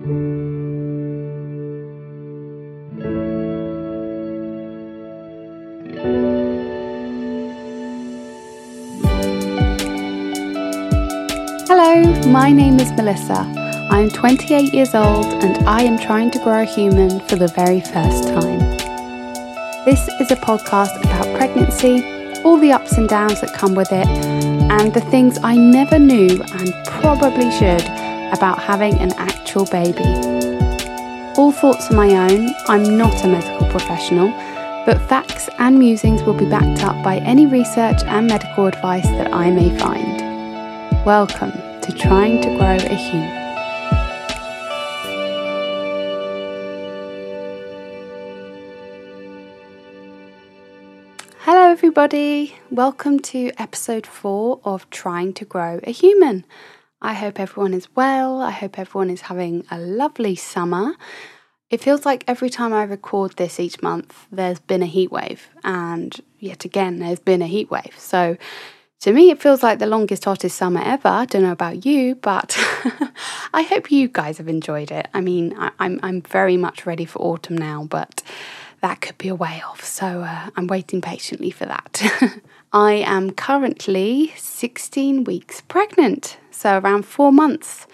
Hello, my name is Melissa. I am 28 years old and I am trying to grow a human for the very first time. This is a podcast about pregnancy, all the ups and downs that come with it, and the things I never knew and probably should about having an baby. All thoughts are my own, I'm not a medical professional, but facts and musings will be backed up by any research and medical advice that I may find. Welcome to Trying to Grow a Human. Hello, everybody. Welcome to episode four of Trying to Grow a Human. I hope everyone is well. I hope everyone is having a lovely summer. It feels like every time I record this each month, there's been a heat wave, and yet again, there's been a heat wave. So, to me, it feels like the longest, hottest summer ever. I don't know about you, but I hope you guys have enjoyed it. I mean, I, am I'm, I'm very much ready for autumn now, but that could be a way off. So uh, I'm waiting patiently for that. I am currently 16 weeks pregnant, so around four months,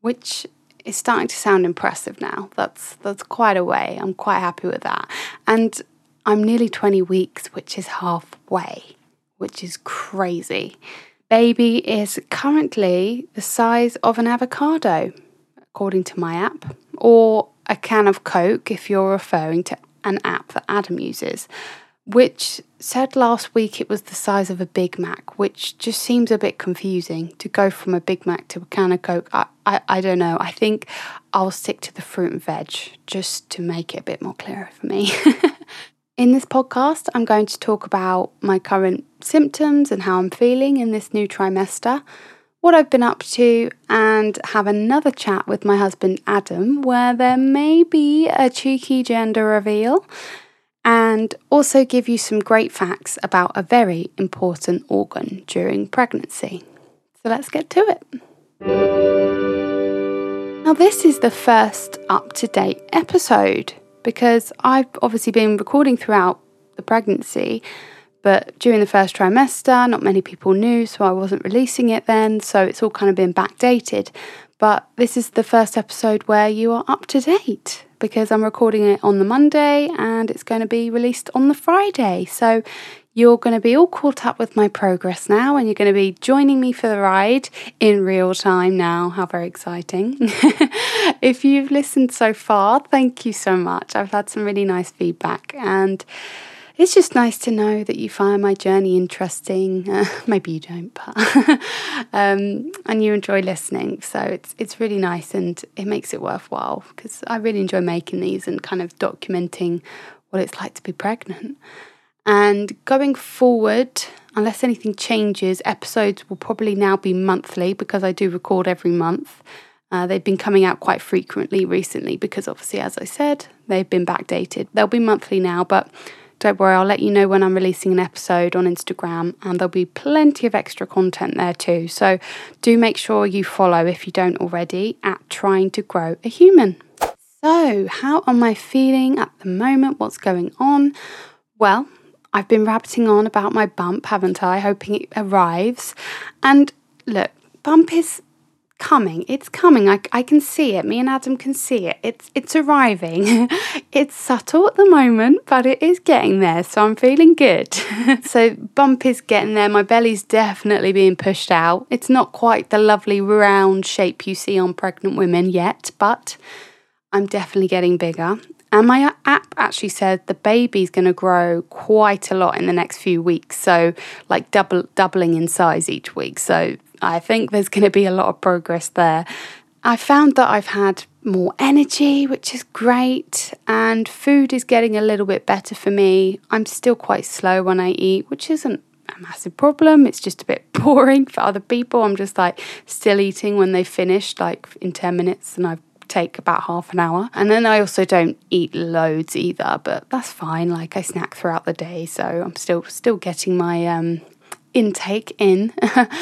which is starting to sound impressive now. That's that's quite a way. I'm quite happy with that, and I'm nearly 20 weeks, which is halfway which is crazy. Baby is currently the size of an avocado, according to my app, or a can of Coke if you're referring to an app that Adam uses, which said last week it was the size of a Big Mac, which just seems a bit confusing to go from a Big Mac to a can of Coke. I, I, I don't know. I think I'll stick to the fruit and veg just to make it a bit more clearer for me. In this podcast, I'm going to talk about my current symptoms and how I'm feeling in this new trimester, what I've been up to, and have another chat with my husband Adam where there may be a cheeky gender reveal, and also give you some great facts about a very important organ during pregnancy. So let's get to it. Now, this is the first up to date episode because I've obviously been recording throughout the pregnancy, but during the first trimester, not many people knew, so I wasn't releasing it then, so it's all kind of been backdated. But this is the first episode where you are up to date because I'm recording it on the Monday and it's going to be released on the Friday. So you're going to be all caught up with my progress now, and you're going to be joining me for the ride in real time now. How very exciting! if you've listened so far, thank you so much. I've had some really nice feedback, and it's just nice to know that you find my journey interesting. Uh, maybe you don't, but um, and you enjoy listening. So it's it's really nice, and it makes it worthwhile because I really enjoy making these and kind of documenting what it's like to be pregnant. And going forward, unless anything changes, episodes will probably now be monthly because I do record every month. Uh, they've been coming out quite frequently recently because, obviously, as I said, they've been backdated. They'll be monthly now, but don't worry, I'll let you know when I'm releasing an episode on Instagram, and there'll be plenty of extra content there too. So do make sure you follow if you don't already at Trying to Grow a Human. So, how am I feeling at the moment? What's going on? Well, I've been rabbiting on about my bump, haven't I? Hoping it arrives. And look, bump is coming. It's coming. I, I can see it. Me and Adam can see it. It's it's arriving. it's subtle at the moment, but it is getting there. So I'm feeling good. so bump is getting there. My belly's definitely being pushed out. It's not quite the lovely round shape you see on pregnant women yet, but I'm definitely getting bigger. And my app actually said the baby's going to grow quite a lot in the next few weeks. So, like double doubling in size each week. So, I think there's going to be a lot of progress there. I found that I've had more energy, which is great, and food is getting a little bit better for me. I'm still quite slow when I eat, which isn't a massive problem. It's just a bit boring for other people. I'm just like still eating when they finished, like in 10 minutes, and I've take about half an hour. And then I also don't eat loads either, but that's fine. Like I snack throughout the day, so I'm still still getting my um intake in.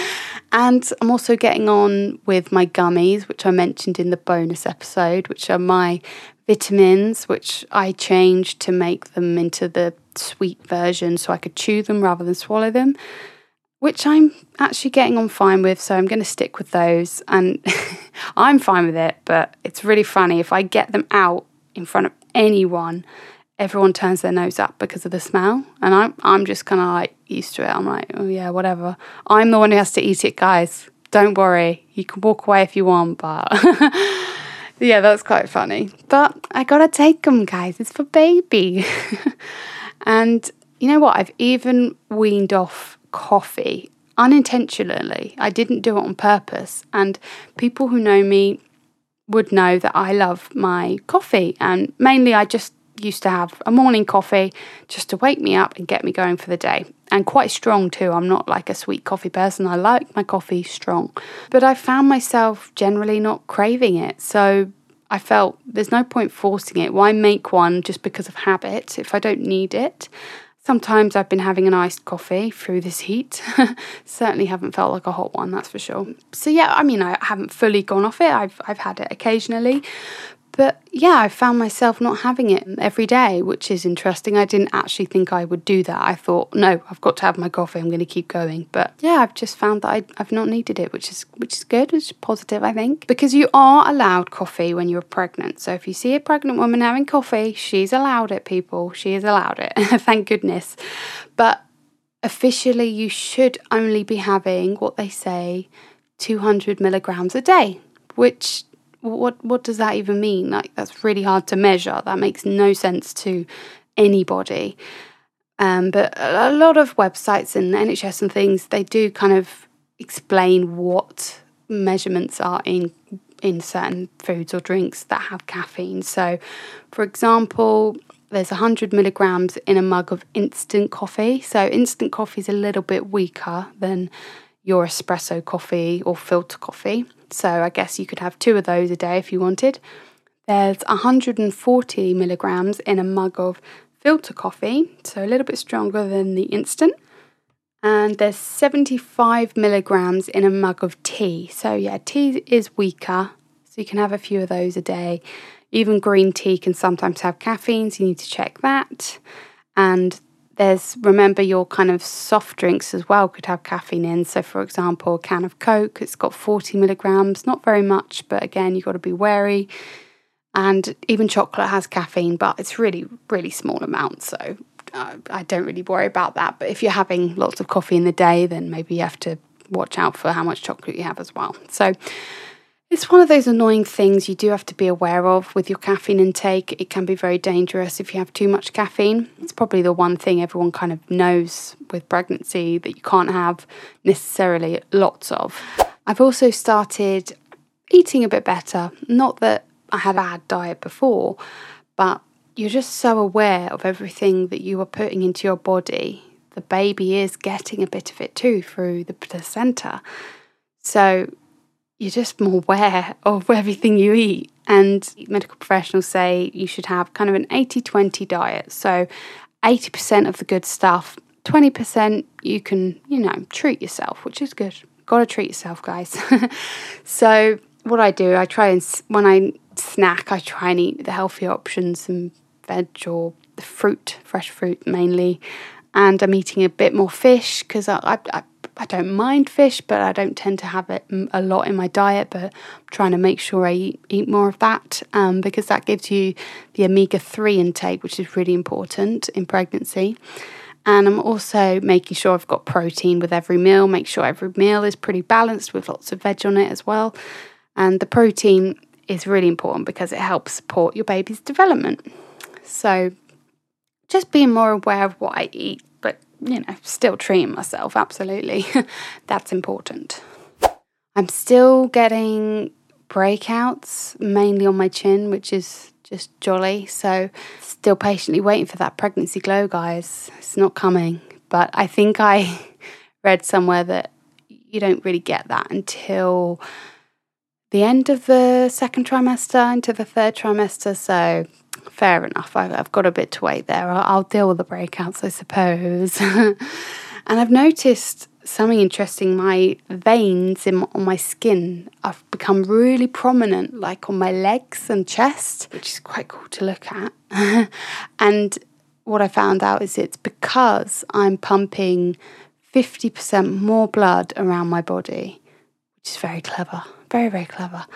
and I'm also getting on with my gummies, which I mentioned in the bonus episode, which are my vitamins, which I changed to make them into the sweet version so I could chew them rather than swallow them, which I'm actually getting on fine with. So I'm going to stick with those. And I'm fine with it, but it's really funny if I get them out in front of anyone everyone turns their nose up because of the smell. And I'm, I'm just kind of like used to it. I'm like, oh, yeah, whatever. I'm the one who has to eat it, guys. Don't worry. You can walk away if you want, but yeah, that's quite funny. But I gotta take them, guys. It's for baby. and you know what? I've even weaned off coffee unintentionally. I didn't do it on purpose. And people who know me would know that I love my coffee. And mainly, I just used to have a morning coffee just to wake me up and get me going for the day. And quite strong too. I'm not like a sweet coffee person. I like my coffee strong. But I found myself generally not craving it. So I felt there's no point forcing it. Why make one just because of habit if I don't need it? Sometimes I've been having an iced coffee through this heat. Certainly haven't felt like a hot one, that's for sure. So yeah, I mean I haven't fully gone off it. I've I've had it occasionally, but yeah, I found myself not having it every day, which is interesting. I didn't actually think I would do that. I thought, no, I've got to have my coffee. I'm going to keep going. But yeah, I've just found that I, have not needed it, which is which is good, which is positive, I think, because you are allowed coffee when you're pregnant. So if you see a pregnant woman having coffee, she's allowed it. People, she is allowed it. Thank goodness. But officially, you should only be having what they say, 200 milligrams a day, which what what does that even mean? Like that's really hard to measure. That makes no sense to anybody. Um, but a lot of websites and NHS and things they do kind of explain what measurements are in in certain foods or drinks that have caffeine. So, for example, there's 100 milligrams in a mug of instant coffee. So, instant coffee is a little bit weaker than your espresso coffee or filter coffee. So I guess you could have two of those a day if you wanted. There's 140 milligrams in a mug of filter coffee, so a little bit stronger than the instant. And there's 75 milligrams in a mug of tea. So, yeah, tea is weaker, so you can have a few of those a day. Even green tea can sometimes have caffeine, so you need to check that. And there's remember your kind of soft drinks as well could have caffeine in. So, for example, a can of Coke, it's got 40 milligrams, not very much, but again, you've got to be wary. And even chocolate has caffeine, but it's really, really small amounts. So, uh, I don't really worry about that. But if you're having lots of coffee in the day, then maybe you have to watch out for how much chocolate you have as well. So, it's one of those annoying things you do have to be aware of with your caffeine intake. It can be very dangerous if you have too much caffeine. It's probably the one thing everyone kind of knows with pregnancy that you can't have necessarily lots of. I've also started eating a bit better. Not that I have had a bad diet before, but you're just so aware of everything that you are putting into your body. The baby is getting a bit of it too through the placenta. So you're just more aware of everything you eat. And medical professionals say you should have kind of an 80 20 diet. So 80% of the good stuff, 20% you can, you know, treat yourself, which is good. Gotta treat yourself, guys. so, what I do, I try and, when I snack, I try and eat the healthy options, some veg or the fruit, fresh fruit mainly. And I'm eating a bit more fish because I, I, I I don't mind fish, but I don't tend to have it a lot in my diet. But I'm trying to make sure I eat, eat more of that um, because that gives you the omega 3 intake, which is really important in pregnancy. And I'm also making sure I've got protein with every meal, make sure every meal is pretty balanced with lots of veg on it as well. And the protein is really important because it helps support your baby's development. So just being more aware of what I eat you know, still treating myself, absolutely. That's important. I'm still getting breakouts, mainly on my chin, which is just jolly. So, still patiently waiting for that pregnancy glow, guys. It's not coming. But I think I read somewhere that you don't really get that until the end of the second trimester into the third trimester. So, fair enough. I, have got a bit to wait there. I'll, I'll deal with the breakouts, I suppose. and I've noticed something interesting. My veins in, on my skin have become really prominent, like on my legs and chest, which is quite cool to look at. and what I found out is it's because I'm pumping 50% more blood around my body, which is very clever, very, very clever.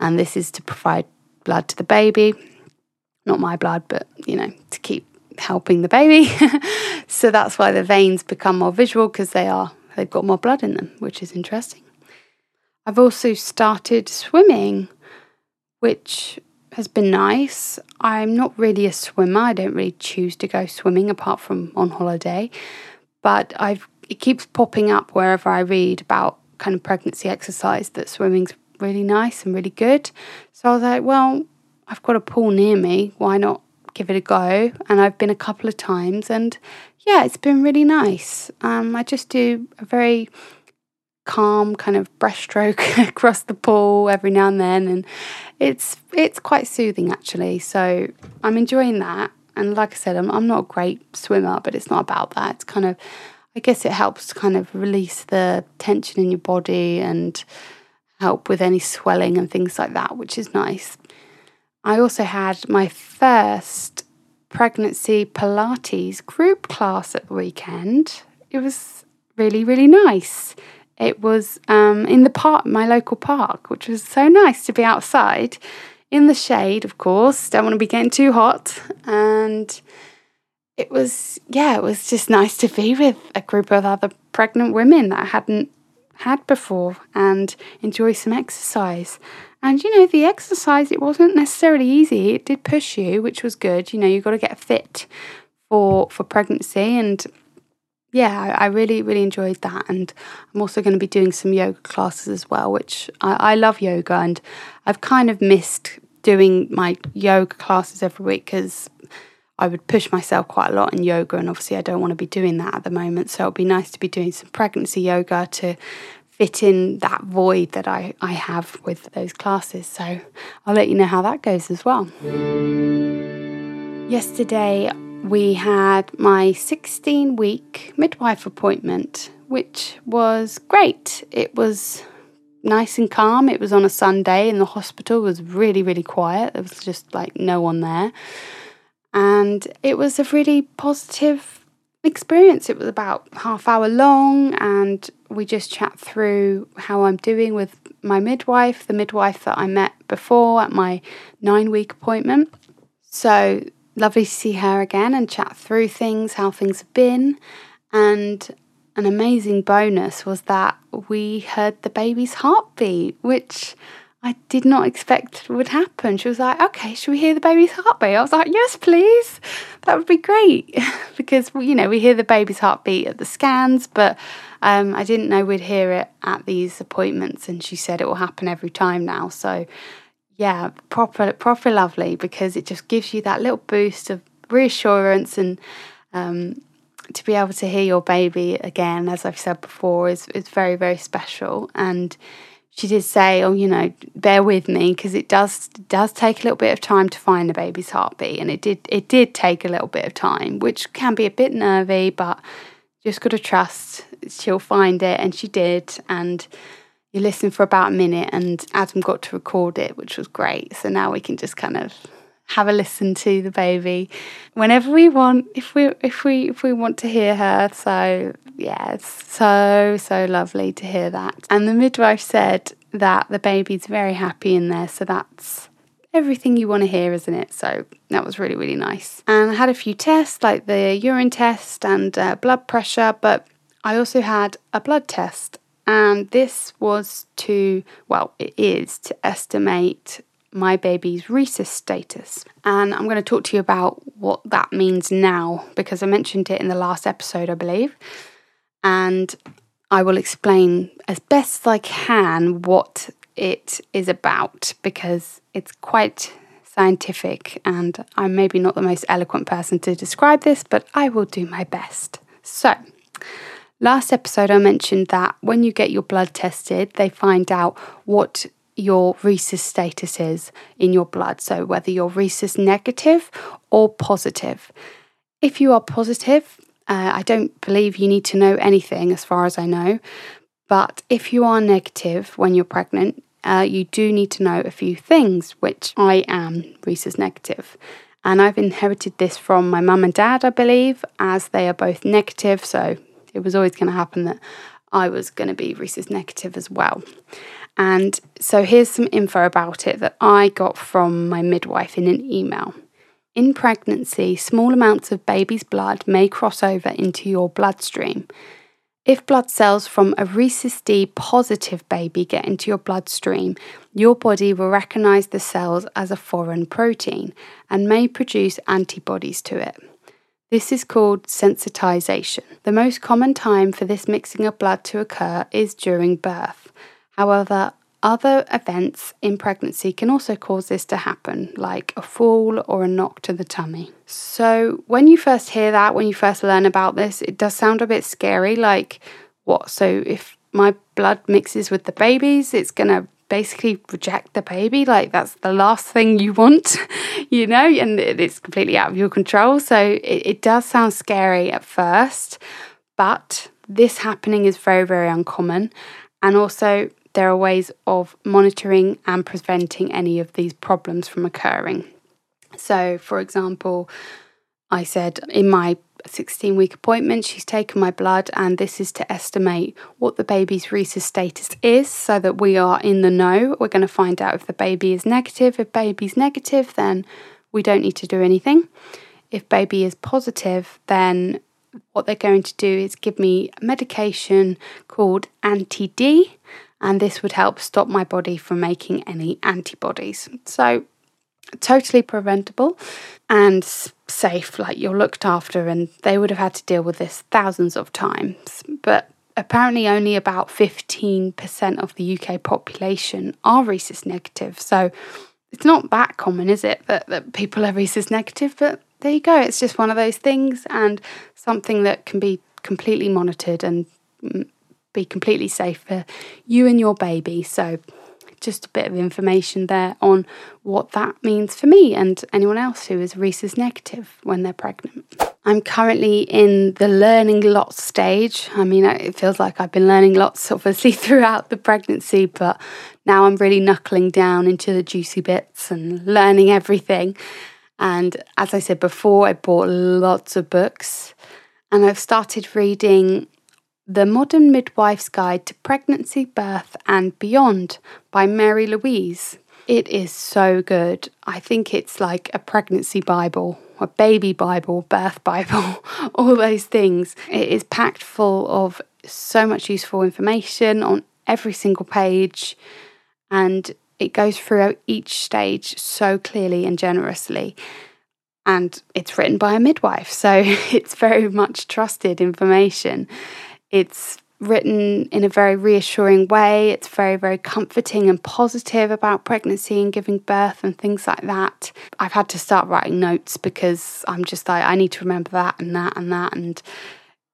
And this is to provide blood to the baby, not my blood, but you know, to keep helping the baby. so that's why the veins become more visual because they are they've got more blood in them, which is interesting. I've also started swimming, which has been nice. I'm not really a swimmer. I don't really choose to go swimming apart from on holiday, but I've it keeps popping up wherever I read about kind of pregnancy exercise that swimming's really nice and really good. So I was like, well, I've got a pool near me. Why not give it a go? And I've been a couple of times, and yeah, it's been really nice. Um, I just do a very calm kind of breaststroke across the pool every now and then, and it's it's quite soothing actually. So I'm enjoying that. And like I said, I'm I'm not a great swimmer, but it's not about that. It's kind of I guess it helps to kind of release the tension in your body and help with any swelling and things like that, which is nice. I also had my first pregnancy Pilates group class at the weekend. It was really, really nice. It was um, in the park, my local park, which was so nice to be outside in the shade, of course. Don't want to be getting too hot. And it was, yeah, it was just nice to be with a group of other pregnant women that I hadn't had before and enjoy some exercise. And you know, the exercise, it wasn't necessarily easy. It did push you, which was good. You know, you've got to get fit for for pregnancy and yeah, I really, really enjoyed that. And I'm also going to be doing some yoga classes as well, which I, I love yoga. And I've kind of missed doing my yoga classes every week because I would push myself quite a lot in yoga. And obviously, I don't want to be doing that at the moment. So it'll be nice to be doing some pregnancy yoga to fit in that void that I, I have with those classes. So I'll let you know how that goes as well. Yesterday, we had my 16 week midwife appointment, which was great. It was nice and calm. It was on a Sunday, and the hospital was really, really quiet. There was just like no one there. And it was a really positive experience. It was about half hour long, and we just chat through how I'm doing with my midwife, the midwife that I met before at my nine week appointment. So lovely to see her again and chat through things, how things have been. And an amazing bonus was that we heard the baby's heartbeat, which I did not expect it would happen. She was like, okay, should we hear the baby's heartbeat? I was like, yes, please. That would be great. because, you know, we hear the baby's heartbeat at the scans, but um, I didn't know we'd hear it at these appointments. And she said it will happen every time now. So, yeah, proper, proper lovely because it just gives you that little boost of reassurance and um, to be able to hear your baby again, as I've said before, is, is very, very special. And she did say, "Oh, you know, bear with me because it does does take a little bit of time to find the baby's heartbeat, and it did it did take a little bit of time, which can be a bit nervy, but just got to trust she'll find it, and she did, and." You listen for about a minute, and Adam got to record it, which was great. So now we can just kind of have a listen to the baby whenever we want if we if we if we want to hear her. So yeah it's so so lovely to hear that. And the midwife said that the baby's very happy in there. So that's everything you want to hear isn't it? So that was really really nice. And i had a few tests like the urine test and uh, blood pressure but i also had a blood test. And this was to well it is to estimate my baby's rhesus status. And I'm going to talk to you about what that means now because I mentioned it in the last episode, I believe. And I will explain as best as I can what it is about because it's quite scientific and I'm maybe not the most eloquent person to describe this, but I will do my best. So, last episode I mentioned that when you get your blood tested, they find out what your rhesus status is in your blood. So, whether you're rhesus negative or positive. If you are positive, Uh, I don't believe you need to know anything, as far as I know. But if you are negative when you're pregnant, uh, you do need to know a few things, which I am rhesus negative. And I've inherited this from my mum and dad, I believe, as they are both negative. So it was always going to happen that I was going to be rhesus negative as well. And so here's some info about it that I got from my midwife in an email. In pregnancy, small amounts of baby's blood may cross over into your bloodstream. If blood cells from a rhesus D positive baby get into your bloodstream, your body will recognize the cells as a foreign protein and may produce antibodies to it. This is called sensitization. The most common time for this mixing of blood to occur is during birth. However, other events in pregnancy can also cause this to happen, like a fall or a knock to the tummy. So, when you first hear that, when you first learn about this, it does sound a bit scary. Like, what? So, if my blood mixes with the baby's, it's to basically reject the baby. Like, that's the last thing you want, you know, and it's completely out of your control. So, it, it does sound scary at first, but this happening is very, very uncommon. And also, there are ways of monitoring and preventing any of these problems from occurring. So, for example, I said in my 16 week appointment, she's taken my blood, and this is to estimate what the baby's rhesus status is so that we are in the know. We're going to find out if the baby is negative. If baby's negative, then we don't need to do anything. If baby is positive, then what they're going to do is give me medication called anti D, and this would help stop my body from making any antibodies. So, totally preventable and safe, like you're looked after, and they would have had to deal with this thousands of times. But apparently, only about 15% of the UK population are rhesus negative. So, it's not that common, is it, that, that people are rhesus negative? But there you go. It's just one of those things and something that can be completely monitored and mm, be completely safe for you and your baby. So, just a bit of information there on what that means for me and anyone else who is rhesus negative when they're pregnant. I'm currently in the learning lots stage. I mean, it feels like I've been learning lots, obviously, throughout the pregnancy, but now I'm really knuckling down into the juicy bits and learning everything. And as I said before, I bought lots of books and I've started reading the Modern Midwife's Guide to Pregnancy, Birth and Beyond by Marie Louise. It is so good. I think it's like a pregnancy Bible, a baby Bible, birth Bible, all those things. It is packed full of so much useful information on every single page and it goes through each stage so clearly and generously. And it's written by a midwife, so it's very much trusted information. It's written in a very reassuring way. It's very, very comforting and positive about pregnancy and giving birth and things like that. I've had to start writing notes because I'm just like, I need to remember that and that and that. And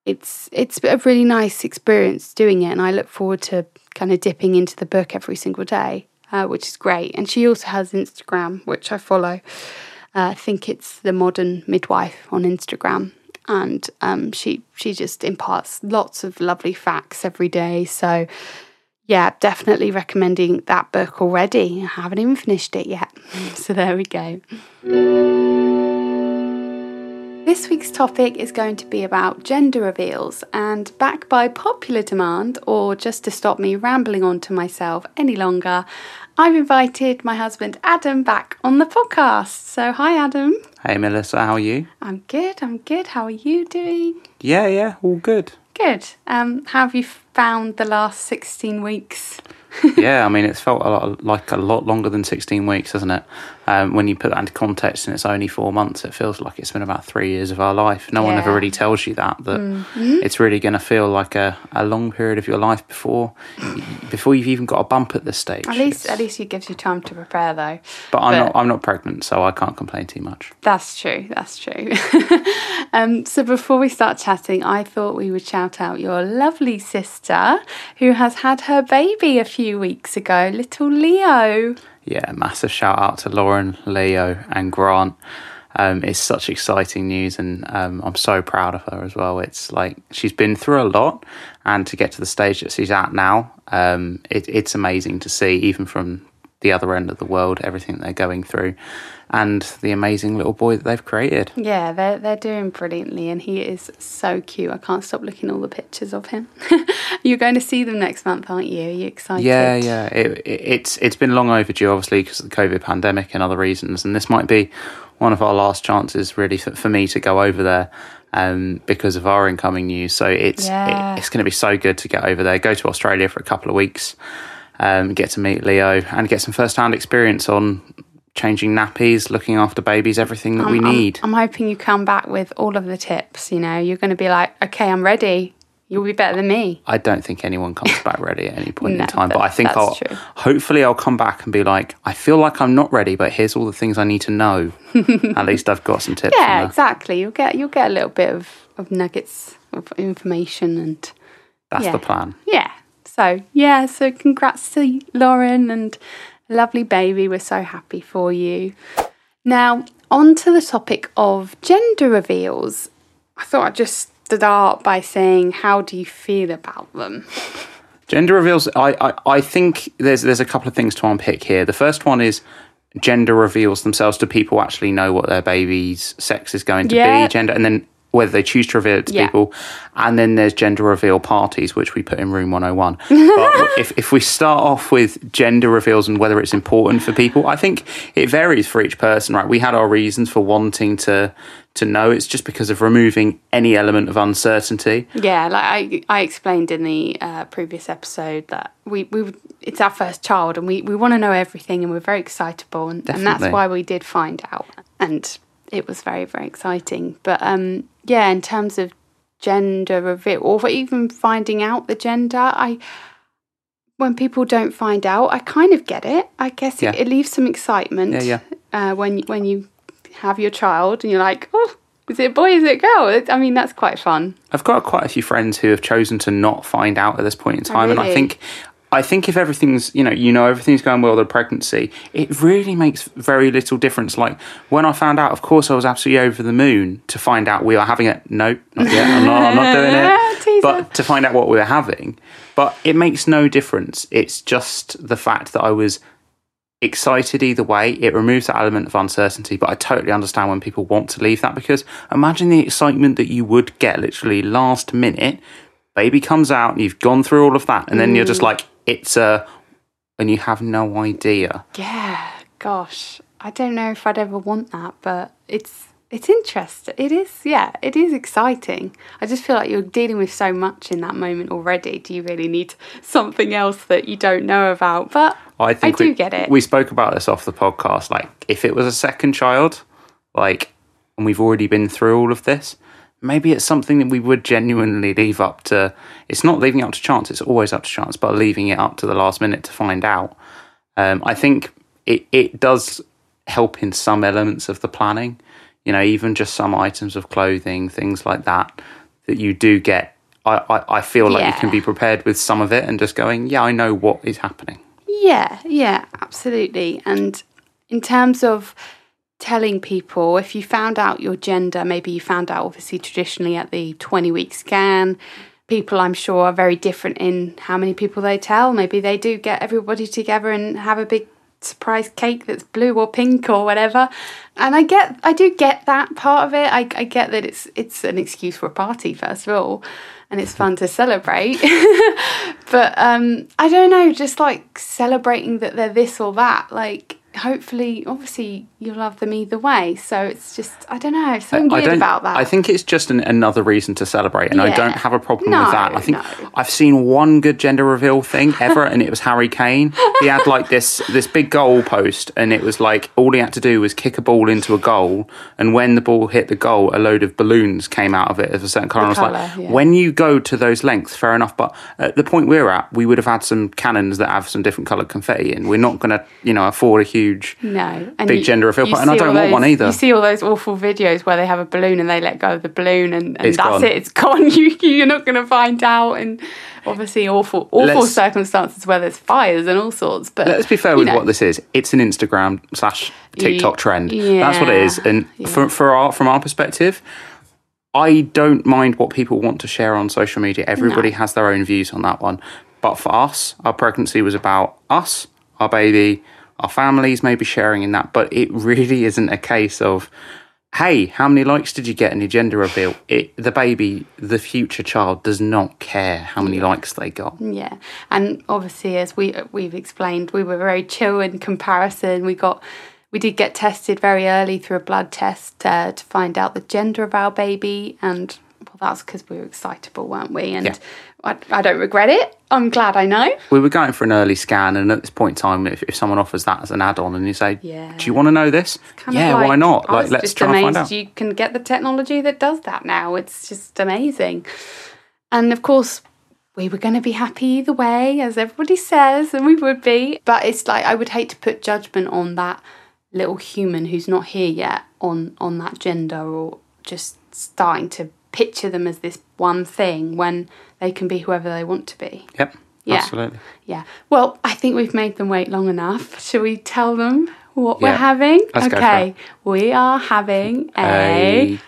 it's it's a really nice experience doing it. And I look forward to kind of dipping into the book every single day, uh, which is great. And she also has Instagram, which I follow. Uh, I think it's the modern midwife on Instagram and um, she she just imparts lots of lovely facts every day. So yeah, definitely recommending that book already. I haven't even finished it yet. so there we go. This week's topic is going to be about gender reveals, and back by popular demand, or just to stop me rambling on to myself any longer, I've invited my husband Adam back on the podcast. So, hi Adam. Hey Melissa, how are you? I'm good, I'm good. How are you doing? Yeah, yeah, all good. Good. Um, how have you found the last 16 weeks? yeah, I mean, it's felt a lot like a lot longer than 16 weeks, hasn't it? Um, when you put that into context and it's only four months, it feels like it's been about three years of our life. No yeah. one ever really tells you that, that mm-hmm. it's really going to feel like a, a long period of your life before before you've even got a bump at this stage. At least, it's, at least it gives you time to prepare, though. But I'm but, not, I'm not pregnant, so I can't complain too much. That's true. That's true. um, so before we start chatting, I thought we would shout out your lovely sister who has had her baby a few weeks ago, little Leo yeah, massive shout out to Lauren, Leo, and Grant. Um, it's such exciting news, and um, I'm so proud of her as well. It's like she's been through a lot, and to get to the stage that she's at now, um, it, it's amazing to see, even from the other end of the world, everything they're going through, and the amazing little boy that they've created. Yeah, they're they're doing brilliantly, and he is so cute. I can't stop looking at all the pictures of him. You're going to see them next month, aren't you? Are you excited? Yeah, yeah. It, it, it's it's been long overdue, obviously, because of the COVID pandemic and other reasons, and this might be one of our last chances, really, for, for me to go over there. Um, because of our incoming news, so it's Yeah. it, it's going to be so good to get over there. Go to Australia for a couple of weeks, um, get to meet Leo, and get some first-hand experience on changing nappies, looking after babies, everything that we I'm- I'm- need. I'm, hoping you come back with all of the tips. You know, you're going to be like, okay, I'm ready. You'll be better than me. I don't think anyone comes back ready at any point No, in time. But I think I'll true. hopefully I'll come back and be like, I feel like I'm not ready, but here's all the things I need to know. at least I've got some tips. Yeah, exactly. You'll get you'll get a little bit of, of nuggets of information and That's yeah. the plan. yeah. So yeah, so congrats to Lauren and lovely baby. We're so happy for you. Now on to the topic of gender reveals. I thought I'd just start by saying, how do you feel about them? Gender reveals. I, I, I think there's there's a couple of things to unpick here. The first one is gender reveals themselves. Do people actually know what their baby's sex is going to Yeah. be? Gender, and then whether they choose to reveal it to Yeah. people. And then there's gender reveal parties, which we put in room 101. but if, if we start off with gender reveals and whether it's important for people, I think it varies for each person, right? We had our reasons for wanting to to know. It's just because of removing any element of uncertainty. Yeah, like I, I explained in the uh, previous episode that we, we it's our first child and we, we want to know everything and we're very excitable and, and that's why we did find out and it was very very exciting. But um, yeah, in terms of gender reveal or even finding out the gender, I when people don't find out, I kind of get it. I guess Yeah. it, it leaves some excitement. Yeah, yeah. Uh, when when you have your child and you're like, oh, is it a boy? Is it a girl? I mean, that's quite fun. I've got quite a few friends who have chosen to not find out at this point in time, and I think, I think if everything's you know you know everything's going well with the pregnancy, it really makes very little difference. Like when I found out, of course, I was absolutely over the moon to find out we are having it. No, not yet. I'm not. I'm not doing it. But to find out what we were having, but it makes no difference. It's just the fact that I was excited either way. It removes that element of uncertainty, but I totally understand when people want to leave that because imagine the excitement that you would get literally last minute. Baby comes out and you've gone through all of that, and then you're just mm. like, it's a, and you have no idea. Yeah, gosh, I don't know if I'd ever want that, but it's it's interesting. It is, yeah, it is exciting. I just feel like you're dealing with so much in that moment already. Do you really need something else that you don't know about? But I think do we, get it. We spoke about this off the podcast. Like, if it was a second child, like, and we've already been through all of this, maybe it's something that we would genuinely leave up to. It's not leaving it up to chance; it's always up to chance, but leaving it up to the last minute to find out. Um, I think it it does help in some elements of the planning. You know, even just some items of clothing, things like that, that you do get. I, I, I feel like you can be prepared with some of it and just going, yeah, I know what is happening. Yeah, yeah, absolutely. And in terms of telling people, if you found out your gender, maybe you found out obviously traditionally at the 20 week scan, people I'm sure are very different in how many people they tell. Maybe they do get everybody together and have a big surprise cake that's blue or pink or whatever. And I get I do get that part of it. I, I get that it's it's an excuse for a party first of all and it's fun to celebrate. but um I don't know, just like celebrating that they're this or that, like hopefully obviously you'll love them either way. So it's just I don't know, something I weird about that. I think it's just an, another reason to celebrate, and I don't have a problem No, with that. I think no. I've seen one good gender reveal thing ever, and it was Harry Kane. He had like this this big goal post, and it was like all he had to do was kick a ball into a goal, and when the ball hit the goal, a load of balloons came out of it of a certain colour. And I was colour, like, yeah. when you go to those lengths, fair enough, but at the point we're at, we would have had some cannons that have some different coloured confetti in. We're not going to, you know, afford a huge huge, no, and big you- gender reveal party, and I don't want one either. You see all those awful videos where they have a balloon and they let go of the balloon, and, and that's gone. it. It's gone. You you're not going to find out, and obviously awful awful Let's- circumstances where there's fires and all sorts. But Let's be fair with know, what this is. It's an Instagram slash TikTok trend. That's what it is. And yeah. for, for our, from our perspective, I don't mind what people want to share on social media. Everybody has their own views on that one. But for us, our pregnancy was about us, our baby, our families may be sharing in that. But it really isn't a case of, hey, how many likes did you get in your gender reveal? It, the baby, the future child, does not care how many likes they got. Yeah, and obviously, as we we've explained, we were very chill in comparison. We got we did get tested very early through a blood test uh, to find out the gender of our baby, and well, that's because we were excitable, weren't we? And Yeah. I, I don't regret it. I'm glad I know. we were going for an early scan, and at this point in time, if, if someone offers that as an add-on, and you say, Yeah. "Do you want to know this?" Yeah, like- why not? Like, let's just try and find out. You can get the technology that does that now. It's just amazing. And of course, we were going to be happy either way, as everybody says, and we would be. But it's like I would hate to put judgment on that little human who's not here yet on on that gender, or just starting to picture them as this one thing when they can be whoever they want to be. Yep, Yeah. absolutely. Yeah. Well, I think we've made them wait long enough. Shall we tell them what we're having? Let's okay. We are having a, A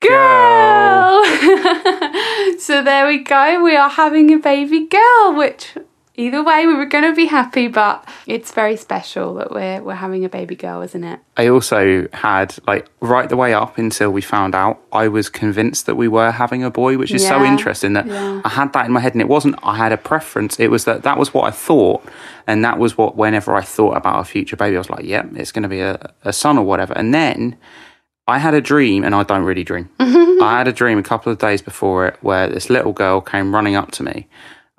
girl. so there we go. We are having a baby girl, which either way we were going to be happy, but it's very special that we're we're having a baby girl, isn't it? I also had like right the way up until we found out, I was convinced that we were having a boy, which is so interesting that yeah. I had that in my head, and it wasn't. I had a preference. It was that that was what I thought, and that was what whenever I thought about a future baby, I was like, "Yep, it's going to be a, a son or whatever." And then I had a dream, and I don't really dream. I had a dream a couple of days before it where this little girl came running up to me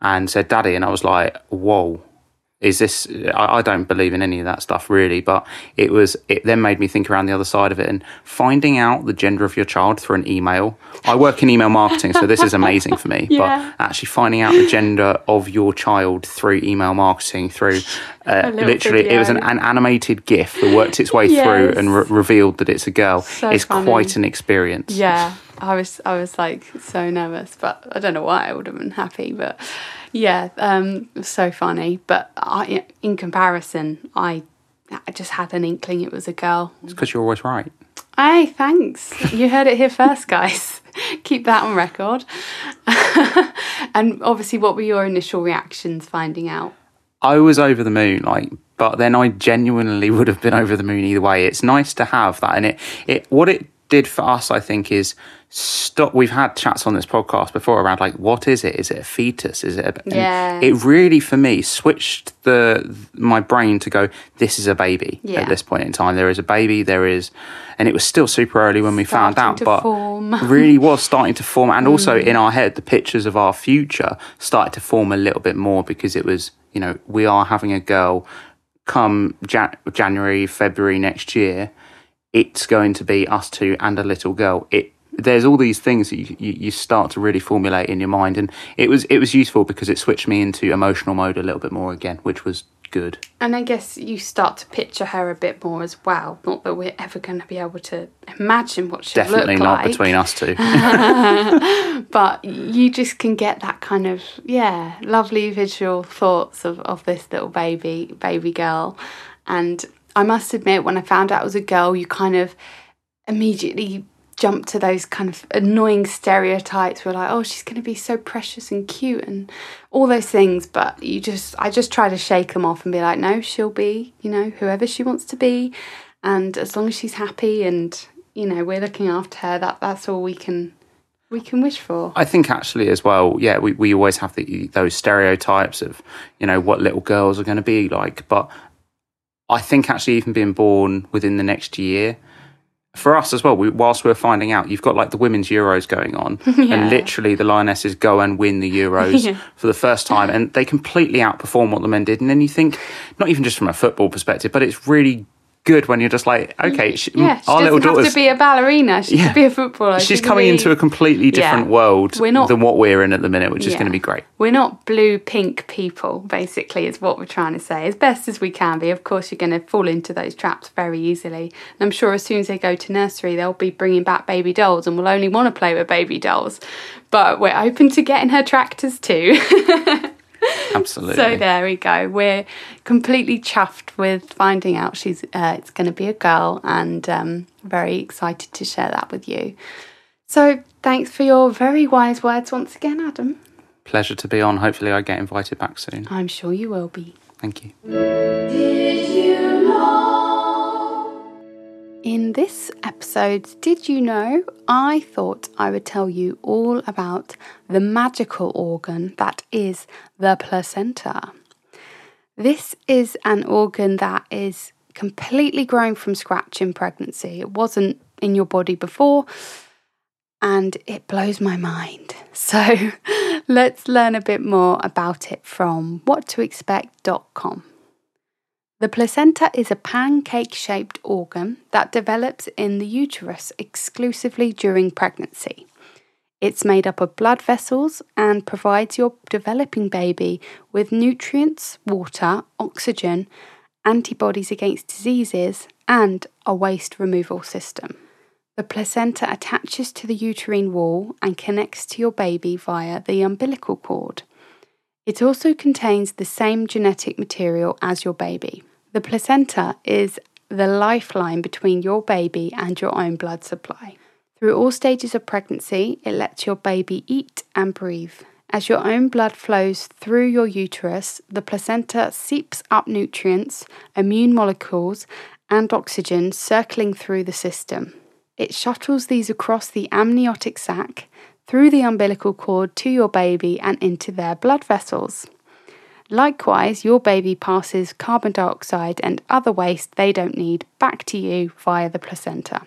and said, Daddy. And I was like, Whoa, is this? I, I don't believe in any of that stuff really, but it was, it then made me think around the other side of it and finding out the gender of your child through an email. I work in email marketing, so this is amazing for me, Yeah. but actually finding out the gender of your child through email marketing, through uh, literally, it was an, an animated GIF that worked its way Yes. through and re- revealed that it's a girl. So it's funny. quite an experience. Yeah. I was I was like so nervous, but I don't know why I would have been happy, but yeah, um, it was so funny. But I, in comparison, I I just had an inkling it was a girl. It's because you're always right. Hey, thanks. You heard it here first, guys. Keep that on record. and obviously, what were your initial reactions finding out? I was over the moon, like, but then I genuinely would have been over the moon either way. It's nice to have that, and it, it, what it did for us, I think, is stop. We've had chats on this podcast before around like, what is it? Is it a fetus? Is it? A, Yeah. It really, for me, switched the my brain to go. This is a baby Yeah. at this point in time. There is a baby. There is, and it was still super early when we found out, but form. really was starting to form, and also mm. in our head, the pictures of our future started to form a little bit more because it was, you know, we are having a girl come Jan- January, February next year. It's going to be us two and a little girl. It there's all these things that you, you, you start to really formulate in your mind, and it was it was useful because it switched me into emotional mode a little bit more again, which was good. And I guess you start to picture her a bit more as well. Not that we're ever going to be able to imagine what she'll Definitely not like. between us two. but you just can get that kind of yeah lovely visual thoughts of, of this little baby baby girl and i must admit when i found out it was a girl you kind of immediately jump to those kind of annoying stereotypes. We're like oh she's going to be so precious and cute and all those things. But you just i just try to shake them off and be like no she'll be you know whoever she wants to be. And as long as she's happy and you know we're looking after her that that's all we can we can wish for. I think actually as well, yeah, we, we always have the, those stereotypes of, you know, what little girls are going to be like. But I think actually even being born within the next year, for us as well, we, whilst we're finding out, you've got like the women's Euros going on, Yeah. and literally the Lionesses go and win the Euros Yeah. for the first time, and they completely outperform what the men did. And then you think, not even just from a football perspective, but it's really good when you're just like, okay, she, yeah, she our little have to be a ballerina. She Yeah. could be a footballer. She's coming be- into a completely different Yeah. world We're not- than what we're in at the minute, which is going to be great. We're not blue pink people, basically, is what we're trying to say, as best as we can be. Of course, you're going to fall into those traps very easily. And I'm sure as soon as they go to nursery, they'll be bringing back baby dolls and will only want to play with baby dolls. But we're open to getting her tractors too. Absolutely. so there we go. We're completely chuffed with finding out she's uh, it's going to be a girl, and um, very excited to share that with you. So thanks for your very wise words once again, Adam. Pleasure to be on. Hopefully, I get invited back soon. I'm sure you will be. Thank you. In this episode, Did You Know? I thought I would tell you all about the magical organ that is the placenta. This is an organ that is completely grown from scratch in pregnancy. It wasn't in your body before, and it blows my mind. So let's learn a bit more about it from whattoexpect.com. The placenta is a pancake shaped organ that develops in the uterus exclusively during pregnancy. It's made up of blood vessels and provides your developing baby with nutrients, water, oxygen, antibodies against diseases, and a waste removal system. The placenta attaches to the uterine wall and connects to your baby via the umbilical cord. It also contains the same genetic material as your baby. The placenta is the lifeline between your baby and your own blood supply. Through all stages of pregnancy, it lets your baby eat and breathe. As your own blood flows through your uterus, the placenta seeps up nutrients, immune molecules, and oxygen circling through the system. It shuttles these across the amniotic sac, through the umbilical cord to your baby and into their blood vessels. Likewise, your baby passes carbon dioxide and other waste they don't need back to you via the placenta.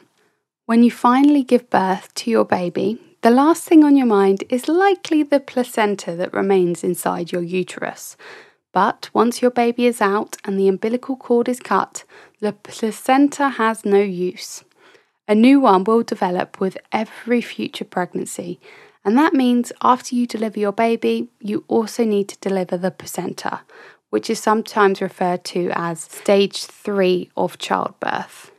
When you finally give birth to your baby, the last thing on your mind is likely the placenta that remains inside your uterus. But once your baby is out and the umbilical cord is cut, the placenta has no use. A new one will develop with every future pregnancy, and that means after you deliver your baby, you also need to deliver the placenta, which is sometimes referred to as stage three of childbirth.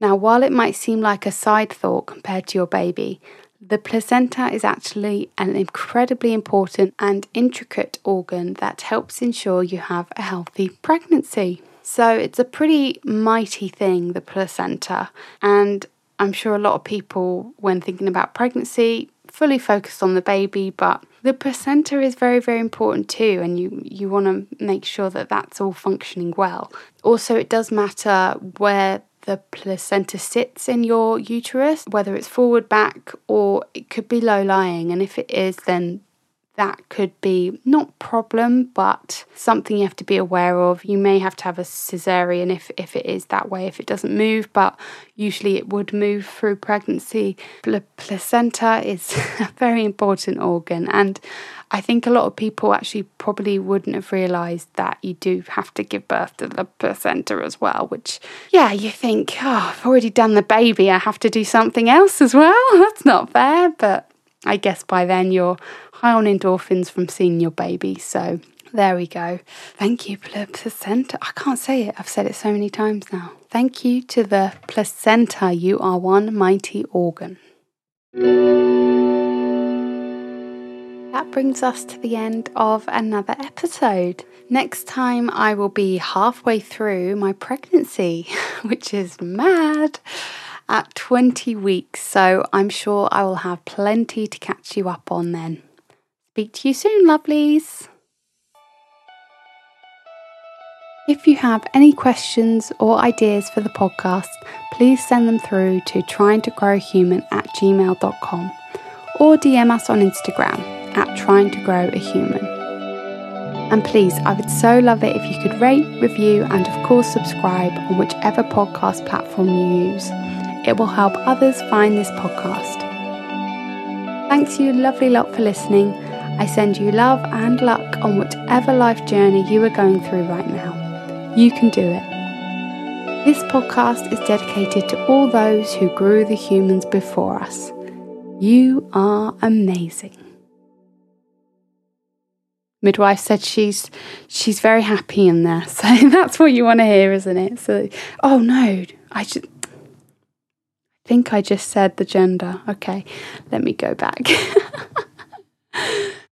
Now, while it might seem like a side thought compared to your baby, the placenta is actually an incredibly important and intricate organ that helps ensure you have a healthy pregnancy. So, it's a pretty mighty thing, the placenta, and I'm sure a lot of people, when thinking about pregnancy, fully focused on the baby, but the placenta is very, very important too, and you, you want to make sure that that's all functioning well. Also, it does matter where the placenta sits in your uterus, whether it's forward, back, or it could be low lying, and if it is, then that could be not problem but something you have to be aware of. You may have to have a cesarean if, if it is that way if it doesn't move but usually it would move through pregnancy. The placenta is a very important organ and i think a lot of people actually probably wouldn't have realized that you do have to give birth to the placenta as well which yeah you think oh i've already done the baby i have to do something else as well. That's not fair but I guess by then you're high on endorphins from seeing your baby. So there we go. Thank you, placenta. I can't say it. I've said it so many times now. Thank you to the placenta. You are one mighty organ. That brings us to the end of another episode. Next time, I will be halfway through my pregnancy, which is mad at 20 weeks, so I'm sure I will have plenty to catch you up on then. Speak to you soon, lovelies. If you have any questions or ideas for the podcast, please send them through to tryingtogrowahuman at gmail.com or DM us on Instagram at trying to grow a human. And please, I would so love it if you could rate, review, and of course subscribe on whichever podcast platform you use. It will help others find this podcast. Thanks you, lovely lot, for listening. I send you love and luck on whatever life journey you are going through right now. You can do it. This podcast is dedicated to all those who grew the humans before us. You are amazing. Midwife said she's she's very happy in there, so that's what you want to hear, isn't it? So, oh no, I just think I just said the gender. Okay, let me go back.